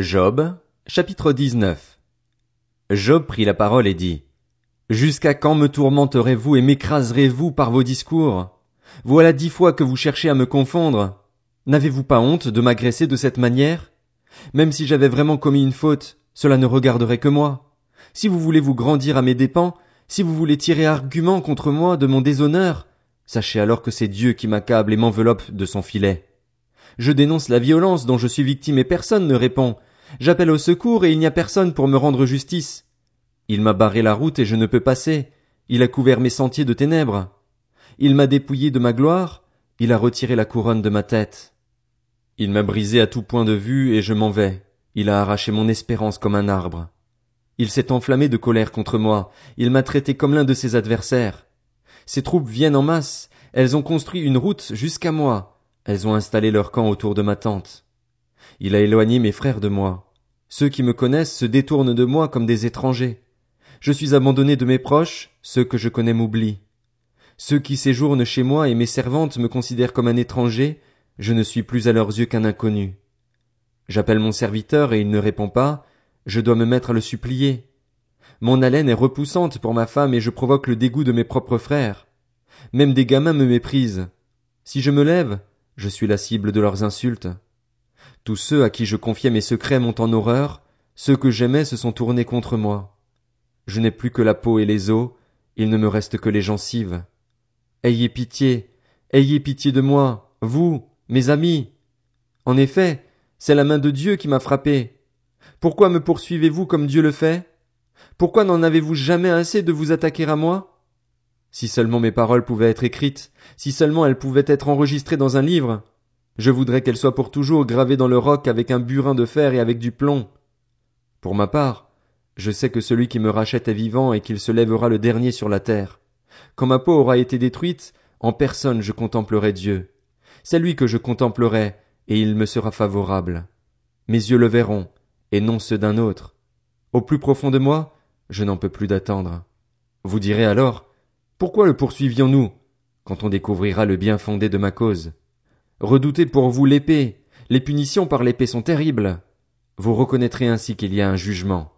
Job, chapitre 19 Job prit la parole et dit, Jusqu'à quand me tourmenterez-vous et m'écraserez-vous par vos discours? Voilà dix fois que vous cherchez à me confondre. N'avez-vous pas honte de m'agresser de cette manière? Même si j'avais vraiment commis une faute, cela ne regarderait que moi. Si vous voulez vous grandir à mes dépens, si vous voulez tirer argument contre moi de mon déshonneur, sachez alors que c'est Dieu qui m'accable et m'enveloppe de son filet. Je dénonce la violence dont je suis victime et personne ne répond. J'appelle au secours et il n'y a personne pour me rendre justice. Il m'a barré la route et je ne peux passer. Il a couvert mes sentiers de ténèbres. Il m'a dépouillé de ma gloire. Il a retiré la couronne de ma tête. Il m'a brisé à tout point de vue et je m'en vais. Il a arraché mon espérance comme un arbre. Il s'est enflammé de colère contre moi. Il m'a traité comme l'un de ses adversaires. Ses troupes viennent en masse. Elles ont construit une route jusqu'à moi. Elles ont installé leur camp autour de ma tente. Il a éloigné mes frères de moi. Ceux qui me connaissent se détournent de moi comme des étrangers. Je suis abandonné de mes proches, ceux que je connais m'oublient. Ceux qui séjournent chez moi et mes servantes me considèrent comme un étranger, je ne suis plus à leurs yeux qu'un inconnu. J'appelle mon serviteur et il ne répond pas, je dois me mettre à le supplier. Mon haleine est repoussante pour ma femme et je provoque le dégoût de mes propres frères. Même des gamins me méprisent. Si je me lève, je suis la cible de leurs insultes. Tous ceux à qui je confiais mes secrets m'ont en horreur, ceux que j'aimais se sont tournés contre moi. Je n'ai plus que la peau et les os, il ne me reste que les gencives. Ayez pitié, ayez pitié de moi, vous, mes amis. En effet, c'est la main de Dieu qui m'a frappé. Pourquoi me poursuivez-vous comme Dieu le fait? Pourquoi n'en avez-vous jamais assez de vous attaquer à moi? Si seulement mes paroles pouvaient être écrites, si seulement elles pouvaient être enregistrées dans un livre. Je voudrais qu'elles soient pour toujours gravées dans le roc avec un burin de fer et avec du plomb. Pour ma part, je sais que celui qui me rachète est vivant et qu'il se lèvera le dernier sur la terre. Quand ma peau aura été détruite, en personne je contemplerai Dieu. C'est lui que je contemplerai, et il me sera favorable. Mes yeux le verront, et non ceux d'un autre. Au plus profond de moi, je n'en peux plus d'attendre. Vous direz alors, pourquoi le poursuivions-nous quand on découvrira le bien fondé de ma cause? Redoutez pour vous l'épée. Les punitions par l'épée sont terribles. Vous reconnaîtrez ainsi qu'il y a un jugement.